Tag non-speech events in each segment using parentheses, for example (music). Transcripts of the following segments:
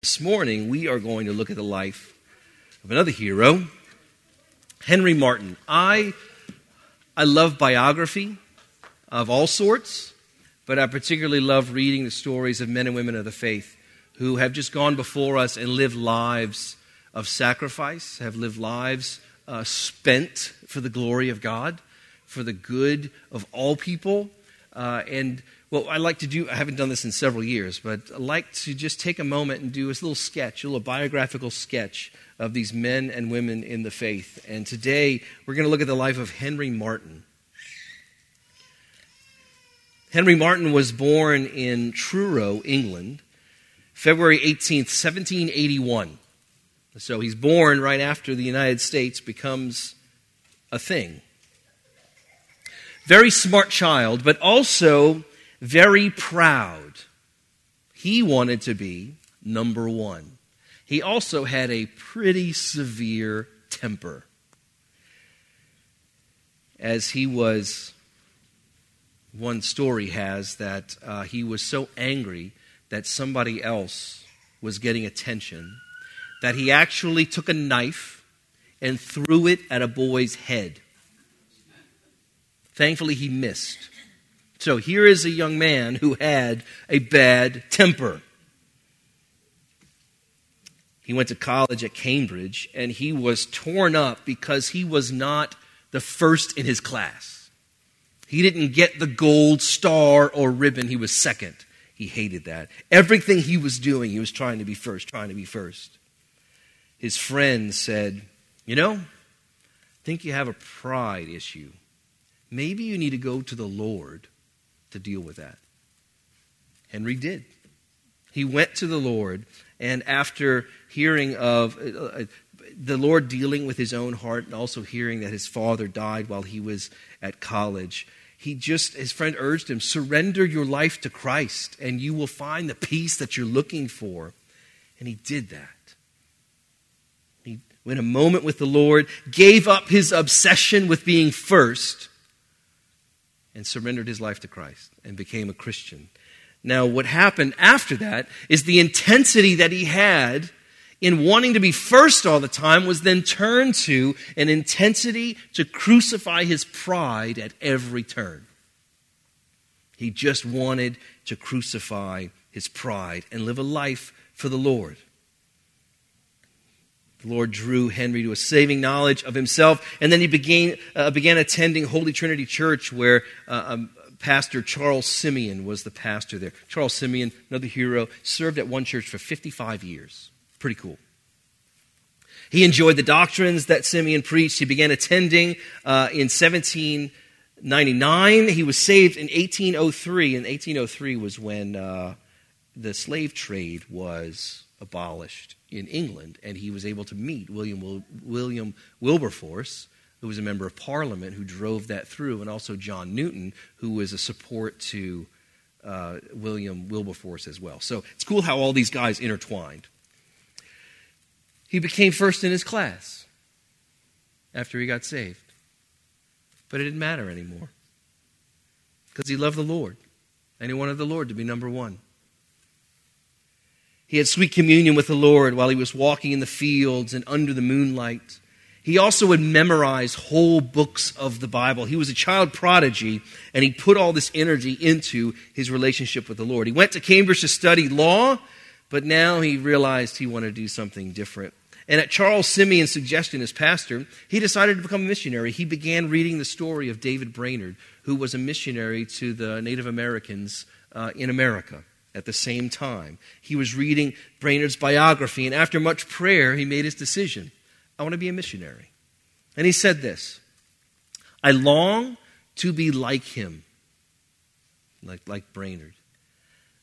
This morning, we are going to look at the life of another hero, Henry Martyn. I, I love biography of all sorts, but I particularly love reading the stories of men and women of the faith who have just gone before us and lived lives of sacrifice, have lived lives uh, spent for the glory of God, for the good of all people. Uh, and what I like to do, I haven't done this in several years, but I like to just take a moment and do a little sketch, a little biographical sketch of these men and women in the faith. And today we're going to look at the life of Henry Martyn. Henry Martyn was born in Truro, England, February 18th, 1781. So he's born right after the United States becomes a thing. Very smart child, but also very proud. He wanted to be number one. He also had a pretty severe temper. As he was, one story has that uh, he was so angry that somebody else was getting attention that he actually took a knife and threw it at a boy's head. Thankfully, he missed. So here is a young man who had a bad temper. He went to college at Cambridge and he was torn up because he was not the first in his class. He didn't get the gold star or ribbon, he was second. He hated that. Everything he was doing, he was trying to be first, trying to be first. His friends said, You know, I think you have a pride issue. Maybe you need to go to the Lord to deal with that. Henry did. He went to the Lord, and after hearing of uh, uh, the Lord dealing with his own heart and also hearing that his father died while he was at college, he just, his friend urged him, surrender your life to Christ, and you will find the peace that you're looking for. And he did that. He, in a moment with the Lord, gave up his obsession with being first and surrendered his life to Christ and became a Christian. Now, what happened after that is the intensity that he had in wanting to be first all the time was then turned to an intensity to crucify his pride at every turn. He just wanted to crucify his pride and live a life for the Lord. The Lord drew Henry to a saving knowledge of himself, and then he began, uh, began attending Holy Trinity Church, where uh, um, Pastor Charles Simeon was the pastor there. Charles Simeon, another hero, served at one church for 55 years. Pretty cool. He enjoyed the doctrines that Simeon preached. He began attending uh, in 1799. He was saved in 1803, and 1803 was when uh, the slave trade was abolished in England, and he was able to meet William, William Wilberforce, who was a member of Parliament who drove that through, and also John Newton, who was a support to uh, William Wilberforce as well. So it's cool how all these guys intertwined. He became first in his class after he got saved. But it didn't matter anymore because he loved the Lord and he wanted the Lord to be number one. He had sweet communion with the Lord while he was walking in the fields and under the moonlight. He also would memorize whole books of the Bible. He was a child prodigy, and he put all this energy into his relationship with the Lord. He went to Cambridge to study law, but now he realized he wanted to do something different. And at Charles Simeon's suggestion as pastor, he decided to become a missionary. He began reading the story of David Brainerd, who was a missionary to the Native Americans uh, in America at the same time. He was reading Brainerd's biography, and after much prayer, he made his decision I want to be a missionary. And he said this I long to be like him, like, like Brainerd.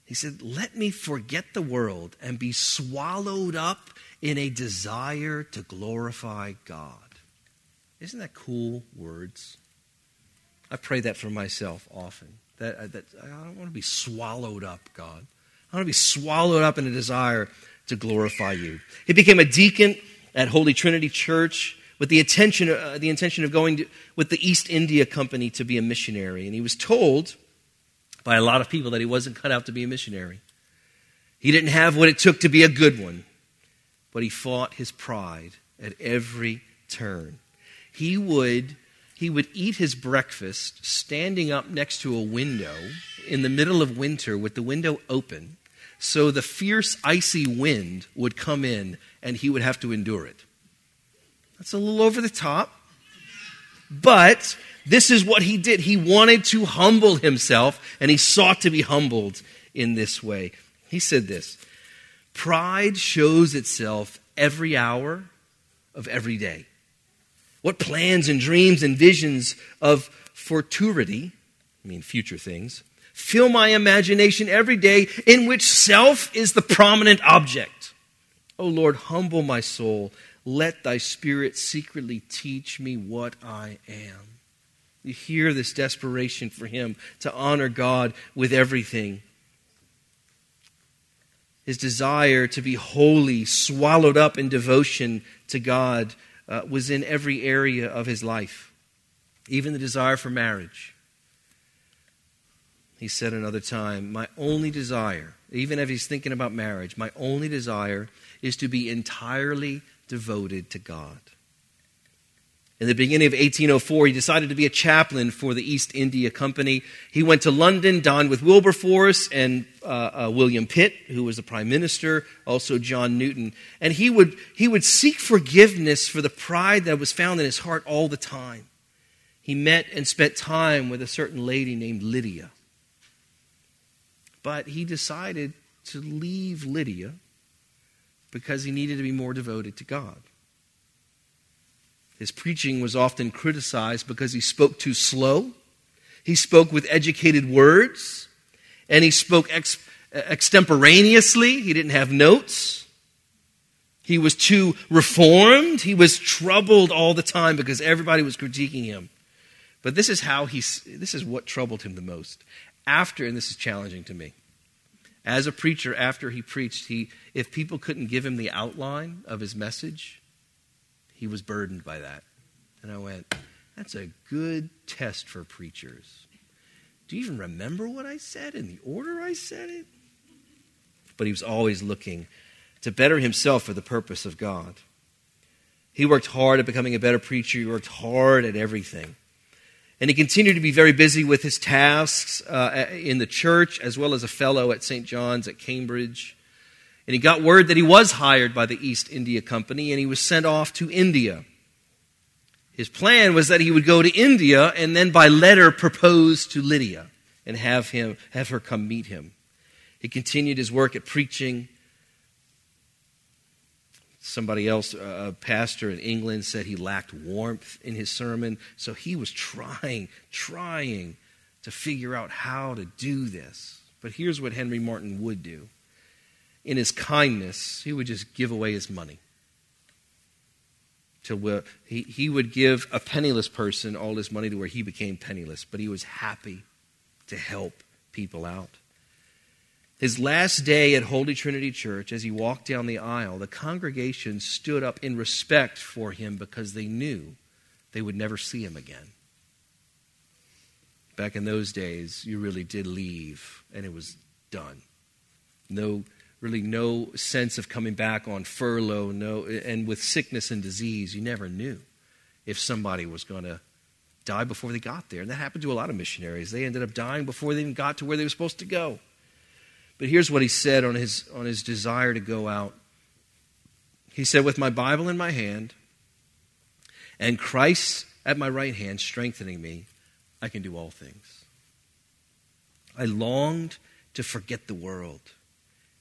He said, Let me forget the world and be swallowed up in a desire to glorify God. Isn't that cool words? I pray that for myself often. That, uh, that I don't want to be swallowed up, God. I want to be swallowed up in a desire to glorify you. He became a deacon at Holy Trinity Church with the intention, uh, the intention of going to, with the East India Company to be a missionary. And he was told by a lot of people that he wasn't cut out to be a missionary. He didn't have what it took to be a good one, but he fought his pride at every turn. He would, he would eat his breakfast standing up next to a window in the middle of winter with the window open so the fierce, icy wind would come in and he would have to endure it. That's a little over the top. But this is what he did. He wanted to humble himself, and he sought to be humbled in this way. He said this Pride shows itself every hour of every day. What plans and dreams and visions of futurity, I mean future things, fill my imagination every day in which self is the prominent object. O Lord, humble my soul. Let thy spirit secretly teach me what I am. You hear this desperation for him to honor God with everything. His desire to be holy, swallowed up in devotion to God, uh, was in every area of his life, even the desire for marriage. He said another time, My only desire, even if he's thinking about marriage, my only desire is to be entirely devoted to God. In the beginning of 1804, he decided to be a chaplain for the East India Company. He went to London, dined with Wilberforce and uh, uh, William Pitt, who was the prime minister, also John Newton. And he would, he would seek forgiveness for the pride that was found in his heart all the time. He met and spent time with a certain lady named Lydia. But he decided to leave Lydia because he needed to be more devoted to God. His preaching was often criticized because he spoke too slow, he spoke with educated words, and he spoke ex- extemporaneously. He didn't have notes. He was too reformed. He was troubled all the time because everybody was critiquing him. But this is how he this is what troubled him the most. After and this is challenging to me. As a preacher after he preached, he if people couldn't give him the outline of his message, he was burdened by that. And I went, that's a good test for preachers. Do you even remember what I said in the order I said it? But he was always looking to better himself for the purpose of God. He worked hard at becoming a better preacher. He worked hard at everything. And he continued to be very busy with his tasks uh, in the church as well as a fellow at St. John's at Cambridge. And he got word that he was hired by the East India Company and he was sent off to India. His plan was that he would go to India and then by letter propose to Lydia and have, him, have her come meet him. He continued his work at preaching. Somebody else, a pastor in England, said he lacked warmth in his sermon. So he was trying, trying to figure out how to do this. But here's what Henry Martyn would do in his kindness, he would just give away his money. To he, he would give a penniless person all his money to where he became penniless, but he was happy to help people out. His last day at Holy Trinity Church, as he walked down the aisle, the congregation stood up in respect for him because they knew they would never see him again. Back in those days, you really did leave, and it was done. No really no sense of coming back on furlough, no, and with sickness and disease, you never knew if somebody was going to die before they got there. And that happened to a lot of missionaries. They ended up dying before they even got to where they were supposed to go. But here's what he said on his, on his desire to go out. He said, With my Bible in my hand and Christ at my right hand strengthening me, I can do all things. I longed to forget the world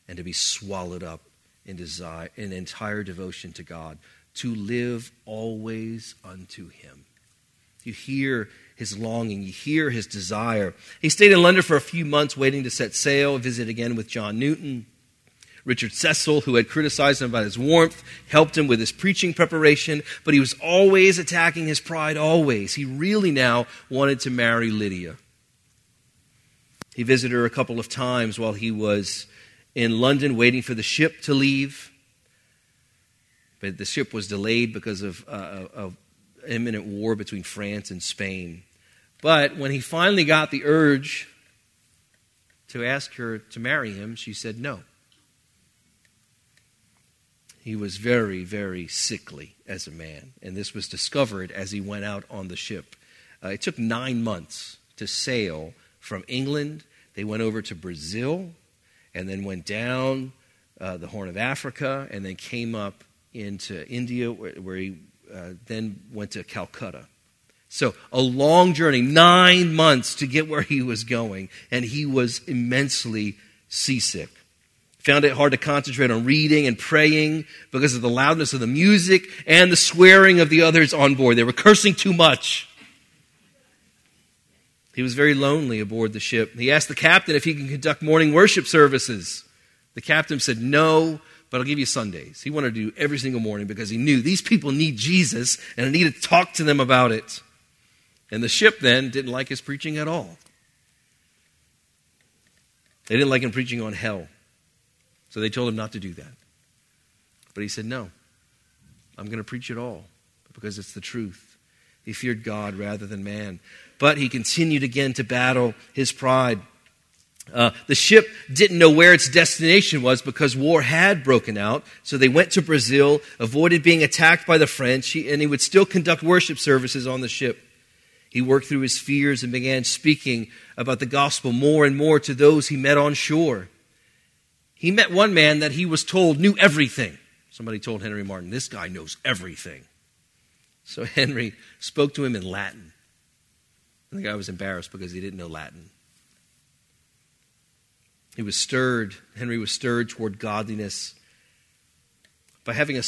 and to be swallowed up in desire in entire devotion to God, to live always unto him. You hear his longing, you hear his desire. He stayed in London for a few months waiting to set sail, visit again with John Newton. Richard Cecil, who had criticized him about his warmth, helped him with his preaching preparation, but he was always attacking his pride, always. He really now wanted to marry Lydia. He visited her a couple of times while he was in London waiting for the ship to leave. But the ship was delayed because of, uh, of imminent war between France and Spain. But when he finally got the urge to ask her to marry him, she said no. he was very, very sickly as a man. And this was discovered as he went out on the ship. Uh, it took nine months to sail from England. They went over to Brazil and then went down uh, the Horn of Africa and then came up into India, where, where he uh, then went to Calcutta. So, a long journey, nine months to get where he was going, and he was immensely seasick. Found it hard to concentrate on reading and praying because of the loudness of the music and the swearing of the others on board. They were cursing too much. He was very lonely aboard the ship. He asked the captain if he can conduct morning worship services. The captain said, No, but I'll give you Sundays. He wanted to do every single morning because he knew these people need Jesus and I need to talk to them about it. And the ship then didn't like his preaching at all. They didn't like him preaching on hell. So they told him not to do that. But he said, No, I'm going to preach it all because it's the truth. He feared God rather than man. But he continued again to battle his pride. Uh, the ship didn't know where its destination was because war had broken out. So they went to Brazil, avoided being attacked by the French, and he would still conduct worship services on the ship. He worked through his fears and began speaking about the gospel more and more to those he met on shore. He met one man that he was told knew everything. Somebody told Henry Martyn, This guy knows everything. So (laughs) Henry spoke to him in Latin. And the guy was embarrassed because he didn't know Latin. He was stirred, Henry was stirred toward godliness by having a,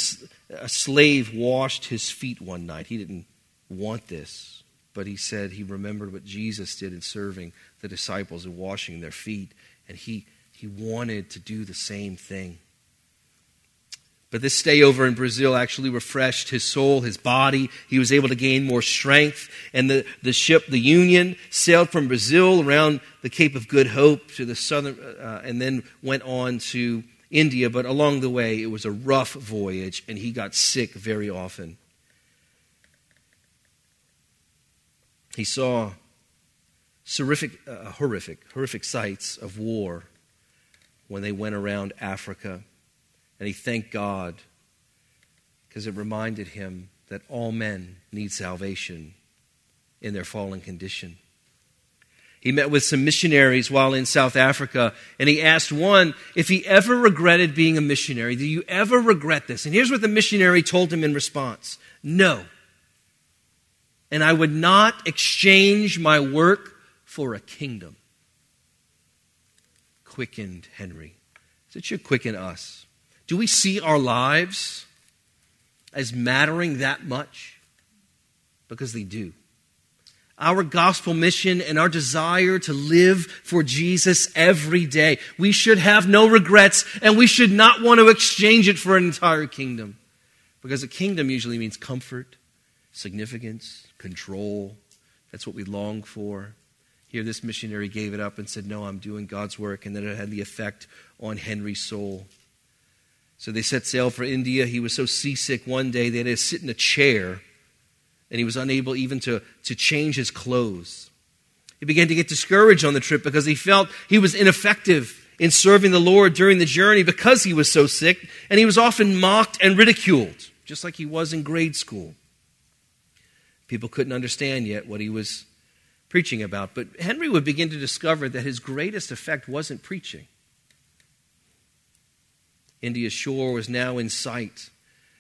a slave washed his feet one night. He didn't want this, but he said he remembered what Jesus did in serving the disciples and washing their feet, and he he wanted to do the same thing. But this stay over in Brazil actually refreshed his soul, his body. He was able to gain more strength. And the, the ship, the Union, sailed from Brazil around the Cape of Good Hope to the southern, uh, and then went on to India. But along the way, it was a rough voyage, and he got sick very often. He saw horrific, uh, horrific, horrific sights of war when they went around Africa. And he thanked God because it reminded him that all men need salvation in their fallen condition. He met with some missionaries while in South Africa, and he asked one if he ever regretted being a missionary. Do you ever regret this? And here's what the missionary told him in response No. And I would not exchange my work for a kingdom quickened Henry, as it should quicken us. Do we see our lives as mattering that much? Because they do. Our gospel mission and our desire to live for Jesus every day. We should have no regrets and we should not want to exchange it for an entire kingdom. Because a kingdom usually means comfort, significance, control. That's what we long for. Here, this missionary gave it up and said, No, I'm doing God's work. And then it had the effect on Henry's soul. So they set sail for India. He was so seasick one day they had to sit in a chair, and he was unable even to, to change his clothes. He began to get discouraged on the trip because he felt he was ineffective in serving the Lord during the journey because he was so sick, and he was often mocked and ridiculed, just like he was in grade school. People couldn't understand yet what he was preaching about. But Henry would begin to discover that his greatest effect wasn't preaching. India's shore was now in sight.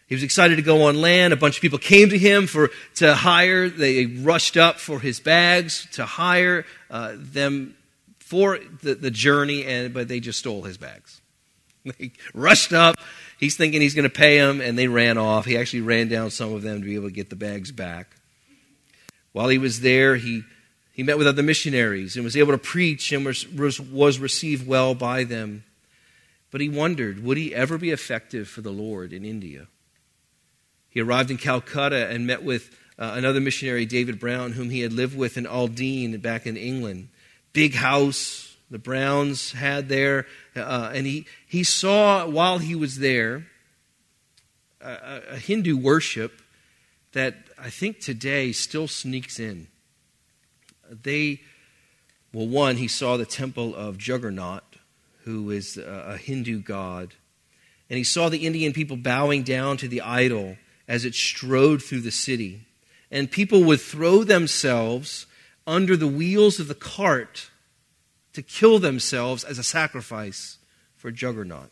He was excited to go on land. A bunch of people came to him for to hire. They rushed up for his bags to hire uh, them for the, the journey, and but they just stole his bags. (laughs) They rushed up. He's thinking he's going to pay them, and they ran off. He actually ran down some of them to be able to get the bags back. While he was there, he he met with other missionaries and was able to preach and was, was received well by them. But he wondered would he ever be effective for the Lord in India? He arrived in Calcutta and met with uh, another missionary, David Brown, whom he had lived with in Aldeen back in England. Big house, the Browns had there. Uh, and he, he saw while he was there a, a Hindu worship that I think today still sneaks in they, well, one, he saw the temple of Juggernaut, who is a Hindu god. and he saw the Indian people bowing down to the idol as it strode through the city. And people would throw themselves under the wheels of the cart to kill themselves as a sacrifice for Juggernaut.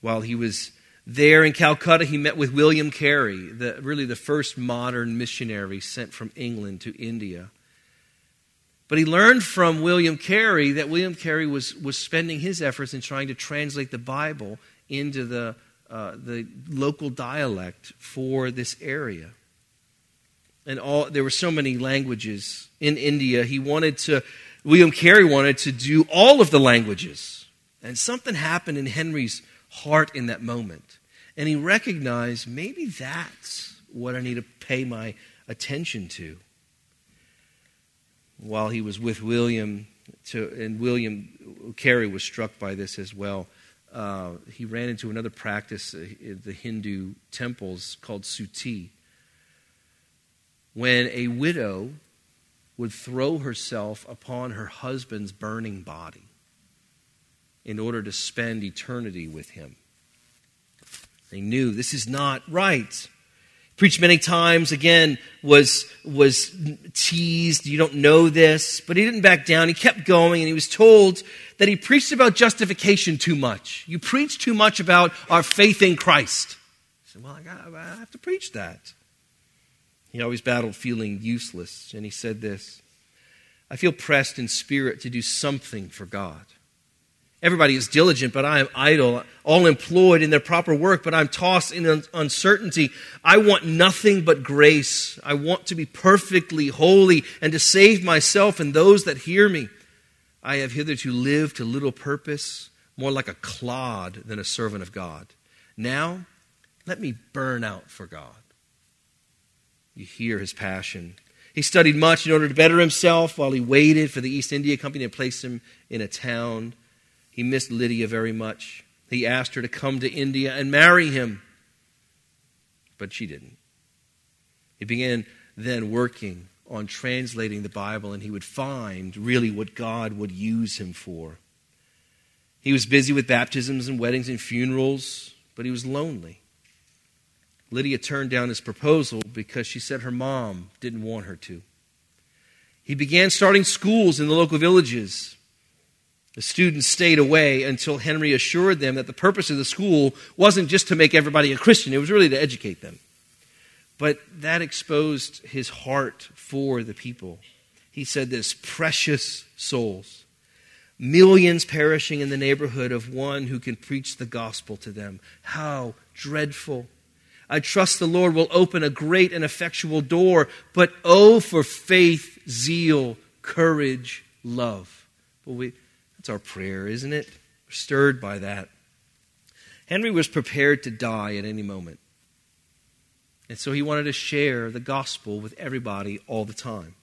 While he was there in Calcutta, he met with William Carey, the, really the first modern missionary sent from England to India. But he learned from William Carey that William Carey was, was spending his efforts in trying to translate the Bible into the, uh, the local dialect for this area. And all, there were so many languages in India. He wanted to, William Carey wanted to do all of the languages. And something happened in Henry's heart in that moment. And he recognized maybe that's what I need to pay my attention to while he was with William, to, and William Carey was struck by this as well. Uh, he ran into another practice uh, in the Hindu temples called suttee, when a widow would throw herself upon her husband's burning body in order to spend eternity with him. They knew this is not right preached many times again was was teased you don't know this but he didn't back down. He kept going and he was told that he preached about justification too much. You preach too much about our faith in christ. He said well I, got, I have to preach that. He always battled feeling useless and he said this i feel pressed in spirit to do something for god Everybody is diligent, but I am idle, all employed in their proper work, but I'm tossed in uncertainty. I want nothing but grace. I want to be perfectly holy and to save myself and those that hear me. I have hitherto lived to little purpose, more like a clod than a servant of God. Now, let me burn out for God. You hear his passion. He studied much in order to better himself while he waited for the East India Company to place him in a town he missed Lydia very much. He asked her to come to India and marry him, but she didn't. He began then working on translating the Bible, and he would find really what God would use him for. He was busy with baptisms and weddings and funerals, but he was lonely. Lydia turned down his proposal because she said her mom didn't want her to. He began starting schools in the local villages. The students stayed away until Henry assured them that the purpose of the school wasn't just to make everybody a Christian, it was really to educate them. But that exposed his heart for the people. He said this precious souls, millions perishing in the neighborhood of one who can preach the gospel to them. How dreadful. I trust the Lord will open a great and effectual door, but oh, for faith, zeal, courage, love. Well, we, that's our prayer, isn't it? We're stirred by that. Henry was prepared to die at any moment. And so he wanted to share the gospel with everybody all the time.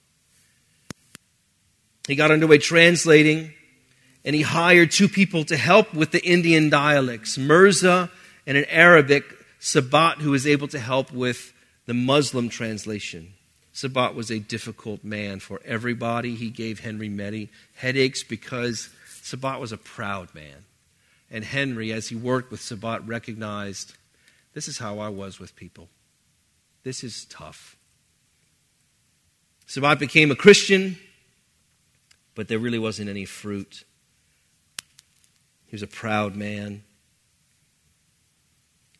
He got underway translating, and he hired two people to help with the Indian dialects Mirza and an Arabic, Sabat, who was able to help with the Muslim translation. Sabat was a difficult man for everybody. He gave Henry many headaches because Sabat was a proud man. And Henry, as he worked with Sabat, recognized this is how I was with people. This is tough. Sabat became a Christian, but there really wasn't any fruit. He was a proud man.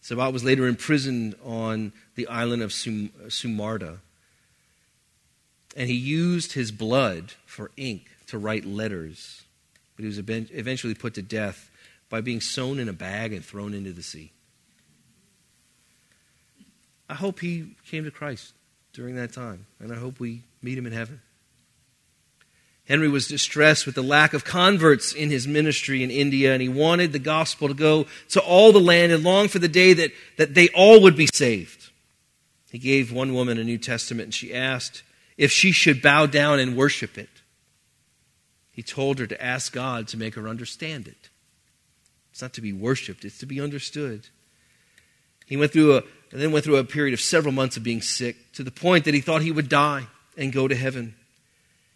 Sabat was later imprisoned on the island of Sum- Sumatra. And he used his blood for ink to write letters but he was eventually put to death by being sewn in a bag and thrown into the sea. I hope he came to Christ during that time, and I hope we meet him in heaven. Henry was distressed with the lack of converts in his ministry in India, and he wanted the gospel to go to all the land and longed for the day that, that they all would be saved. He gave one woman a New Testament, and she asked if she should bow down and worship it. He told her to ask God to make her understand it. It's not to be worshiped, it's to be understood. He went through a and then went through a period of several months of being sick to the point that he thought he would die and go to heaven.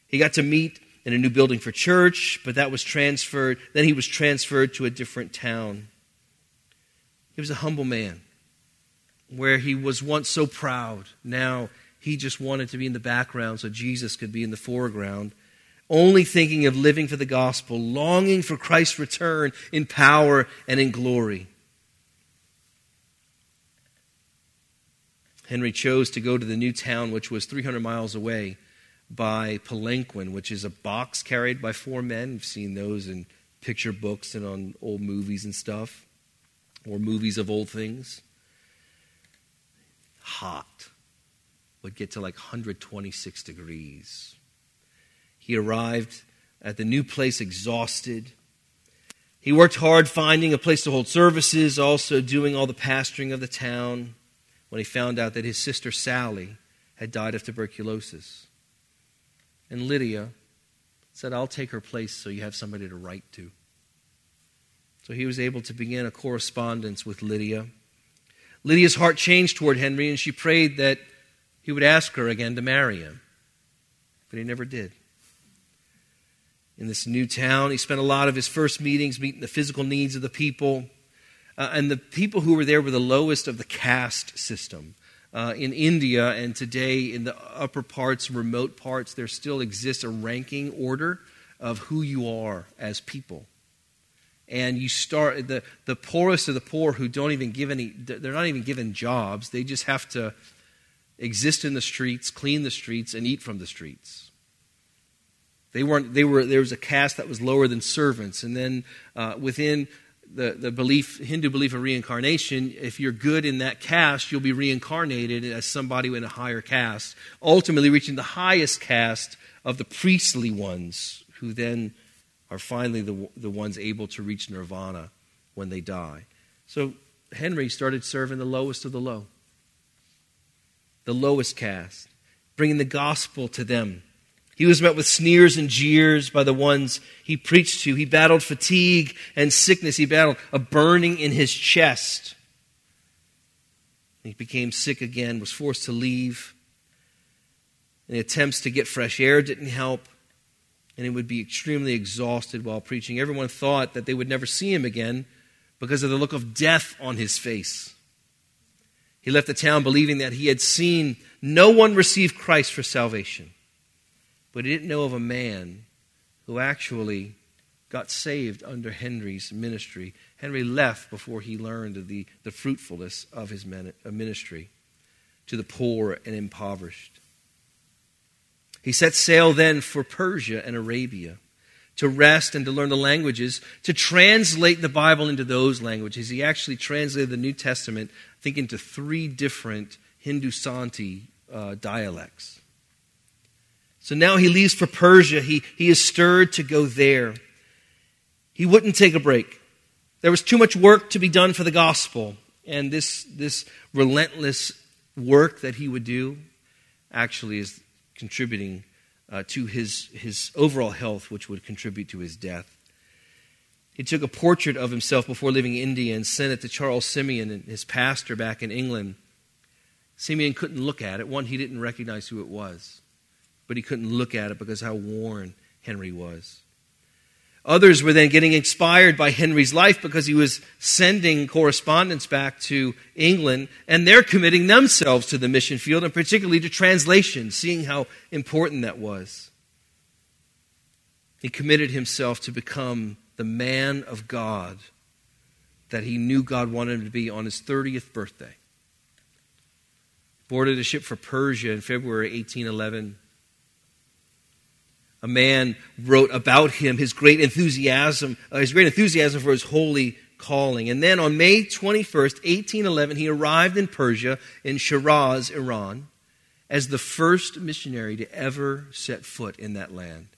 He got to meet in a new building for church, but that was transferred. Then he was transferred to a different town. He was a humble man, where he was once so proud. Now he just wanted to be in the background so Jesus could be in the foreground, only thinking of living for the gospel, longing for Christ's return in power and in glory. Henry chose to go to the new town, which was 300 miles away, by palanquin, which is a box carried by four men. You've seen those in picture books and on old movies and stuff, or movies of old things. Hot. Would get to like 126 degrees. He arrived at the new place exhausted. He worked hard finding a place to hold services, also doing all the pastoring of the town when he found out that his sister Sally had died of tuberculosis. And Lydia said, I'll take her place so you have somebody to write to. So he was able to begin a correspondence with Lydia. Lydia's heart changed toward Henry, and she prayed that he would ask her again to marry him. But he never did. In this new town, he spent a lot of his first meetings meeting the physical needs of the people. Uh, and the people who were there were the lowest of the caste system. Uh, in India and today in the upper parts, remote parts, there still exists a ranking order of who you are as people. And you start, the, the poorest of the poor who don't even give any, they're not even given jobs. They just have to exist in the streets, clean the streets, and eat from the streets. They weren't, they were, there was a caste that was lower than servants. And then uh, within the, the belief, Hindu belief of reincarnation, if you're good in that caste, you'll be reincarnated as somebody in a higher caste, ultimately reaching the highest caste of the priestly ones, who then are finally the, the ones able to reach nirvana when they die. So Henry started serving the lowest of the low, the lowest caste, bringing the gospel to them he was met with sneers and jeers by the ones he preached to. He battled fatigue and sickness. He battled a burning in his chest. He became sick again, was forced to leave. And attempts to get fresh air didn't help. And he would be extremely exhausted while preaching. Everyone thought that they would never see him again because of the look of death on his face. He left the town believing that he had seen no one receive Christ for salvation but he didn't know of a man who actually got saved under Henry's ministry. Henry left before he learned the, the fruitfulness of his ministry to the poor and impoverished. He set sail then for Persia and Arabia to rest and to learn the languages, to translate the Bible into those languages. He actually translated the New Testament, I think, into three different Hindustani uh, dialects. So now he leaves for Persia. He, he is stirred to go there. He wouldn't take a break. There was too much work to be done for the gospel. And this, this relentless work that he would do actually is contributing uh, to his, his overall health, which would contribute to his death. He took a portrait of himself before leaving India and sent it to Charles Simeon, his pastor back in England. Simeon couldn't look at it. One, he didn't recognize who it was but he couldn't look at it because how worn Henry was. Others were then getting inspired by Henry's life because he was sending correspondence back to England, and they're committing themselves to the mission field, and particularly to translation, seeing how important that was. He committed himself to become the man of God that he knew God wanted him to be on his 30th birthday. Boarded a ship for Persia in February 1811 a man wrote about him his great enthusiasm, uh, his great enthusiasm for his holy calling. And then on May 21st, 1811, he arrived in Persia in Shiraz, Iran, as the first missionary to ever set foot in that land.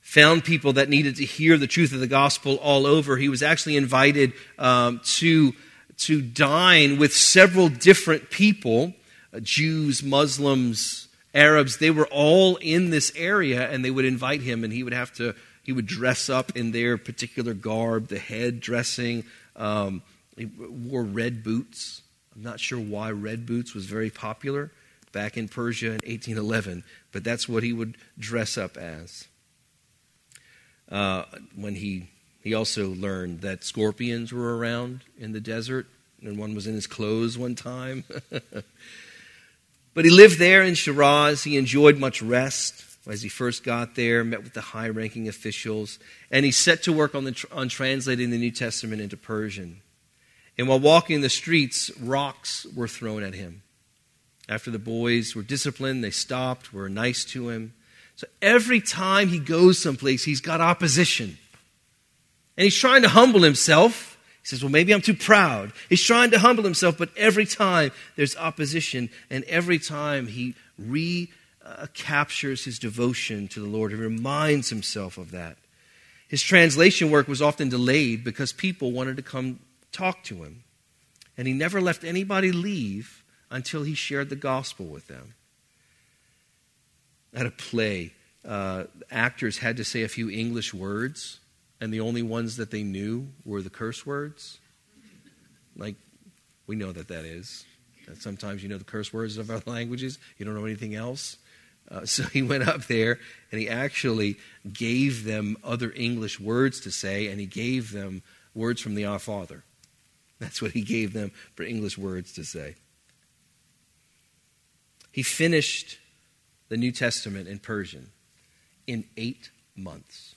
Found people that needed to hear the truth of the gospel all over. He was actually invited um, to, to dine with several different people uh, Jews, Muslims, Arabs, they were all in this area and they would invite him and he would have to, he would dress up in their particular garb, the head dressing. Um, he wore red boots. I'm not sure why red boots was very popular back in Persia in 1811, but that's what he would dress up as. uh, when he, he also learned that scorpions were around in the desert, and one was in his clothes one time. (laughs) but he lived there in Shiraz. He enjoyed much rest as he first got there, met with the high ranking officials, and he set to work on, the, on translating the New Testament into Persian. And while walking the streets, rocks were thrown at him. After the boys were disciplined, they stopped, were nice to him. So every time he goes someplace, he's got opposition. And he's trying to humble himself. He says, Well, maybe I'm too proud. He's trying to humble himself, but every time there's opposition, and every time he recaptures his devotion to the Lord, he reminds himself of that. His translation work was often delayed because people wanted to come talk to him. And he never left anybody leave until he shared the gospel with them at a play, uh, actors had to say a few English words, and the only ones that they knew were the curse words. Like, we know that that is. That sometimes you know the curse words of our (laughs) languages, you don't know anything else. Uh, so he went up there and he actually gave them other English words to say, and he gave them words from the Our Father. That's what he gave them for English words to say. He finished the New Testament in Persian in eight months.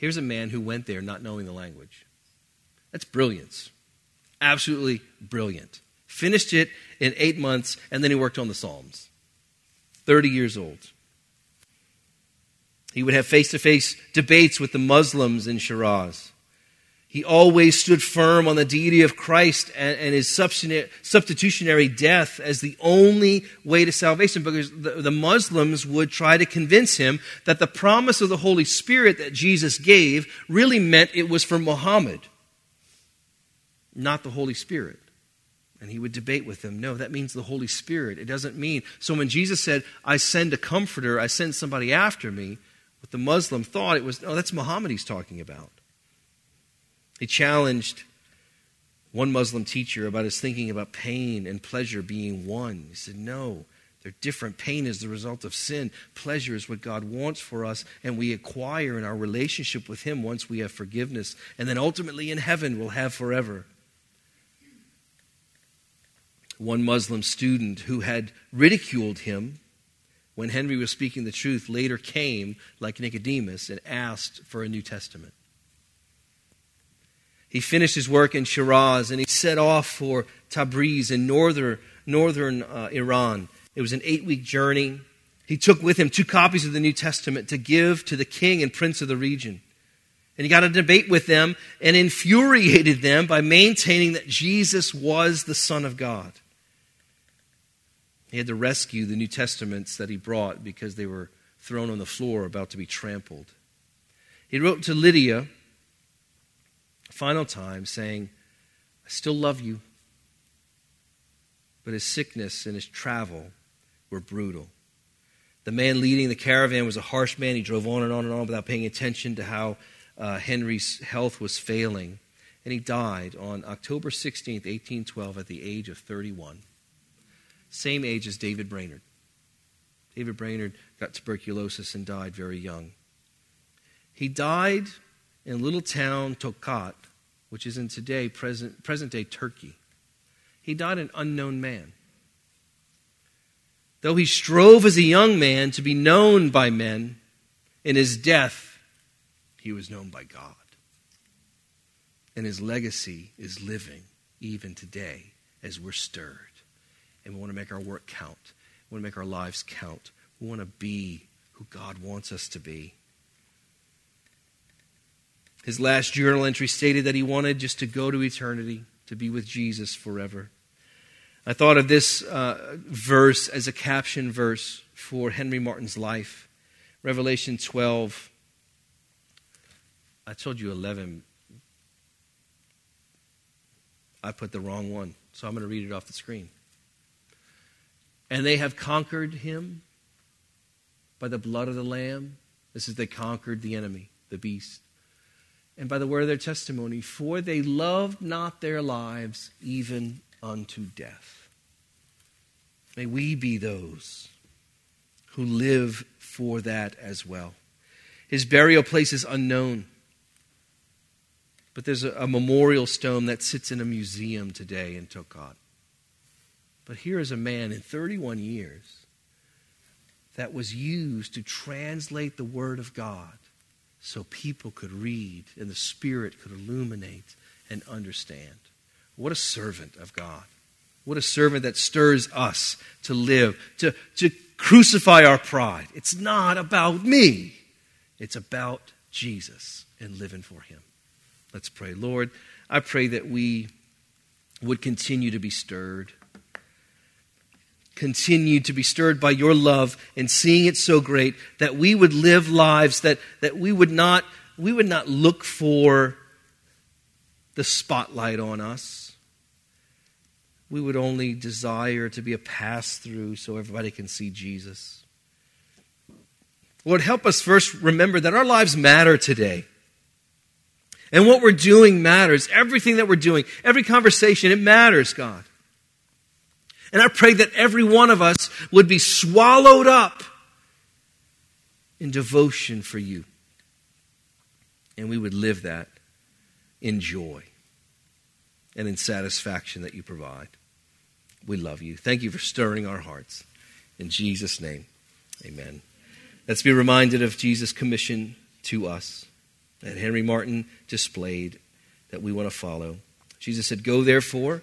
Here's a man who went there not knowing the language. That's brilliance. Absolutely brilliant. Finished it in eight months, and then he worked on the Psalms. 30 years old. He would have face to face debates with the Muslims in Shiraz. He always stood firm on the deity of Christ and, and his substitutionary death as the only way to salvation because the, the Muslims would try to convince him that the promise of the Holy Spirit that Jesus gave really meant it was for Muhammad, not the Holy Spirit. And he would debate with them. No, that means the Holy Spirit. It doesn't mean. So when Jesus said, I send a comforter, I send somebody after me, what the Muslim thought it was, oh, that's Muhammad he's talking about. He challenged one Muslim teacher about his thinking about pain and pleasure being one. He said, No, they're different. Pain is the result of sin. Pleasure is what God wants for us, and we acquire in our relationship with Him once we have forgiveness. And then ultimately in heaven, we'll have forever. One Muslim student who had ridiculed him when Henry was speaking the truth later came, like Nicodemus, and asked for a New Testament. He finished his work in Shiraz and he set off for Tabriz in northern, northern uh, Iran. It was an eight week journey. He took with him two copies of the New Testament to give to the king and prince of the region. And he got a debate with them and infuriated them by maintaining that Jesus was the Son of God. He had to rescue the New Testaments that he brought because they were thrown on the floor about to be trampled. He wrote to Lydia final time, saying, I still love you. But his sickness and his travel were brutal. The man leading the caravan was a harsh man. He drove on and on and on without paying attention to how uh, Henry's health was failing. And he died on October 16th, 1812, at the age of 31. Same age as David Brainerd. David Brainerd got tuberculosis and died very young. He died in a little town, Tokat, which is in today present, present day Turkey. He died an unknown man. Though he strove as a young man to be known by men, in his death, he was known by God. And his legacy is living even today as we're stirred. And we want to make our work count. We want to make our lives count. We want to be who God wants us to be. His last journal entry stated that he wanted just to go to eternity, to be with Jesus forever. I thought of this uh, verse as a caption verse for Henry Martyn's life. Revelation 12. I told you 11. I put the wrong one, so I'm going to read it off the screen. And they have conquered him by the blood of the Lamb. This is they conquered the enemy, the beast and by the word of their testimony, for they loved not their lives even unto death. May we be those who live for that as well. His burial place is unknown. But there's a, a memorial stone that sits in a museum today in Tokat. But here is a man in 31 years that was used to translate the Word of God so people could read and the Spirit could illuminate and understand. What a servant of God. What a servant that stirs us to live, to, to crucify our pride. It's not about me, it's about Jesus and living for Him. Let's pray. Lord, I pray that we would continue to be stirred. Continue to be stirred by your love and seeing it so great that we would live lives that, that we would not we would not look for the spotlight on us. We would only desire to be a pass through so everybody can see Jesus. Lord, help us first remember that our lives matter today. And what we're doing matters. Everything that we're doing, every conversation, it matters, God. And I pray that every one of us would be swallowed up in devotion for you. And we would live that in joy and in satisfaction that you provide. We love you. Thank you for stirring our hearts. In Jesus' name, amen. Let's be reminded of Jesus' commission to us that Henry Martyn displayed that we want to follow. Jesus said, Go therefore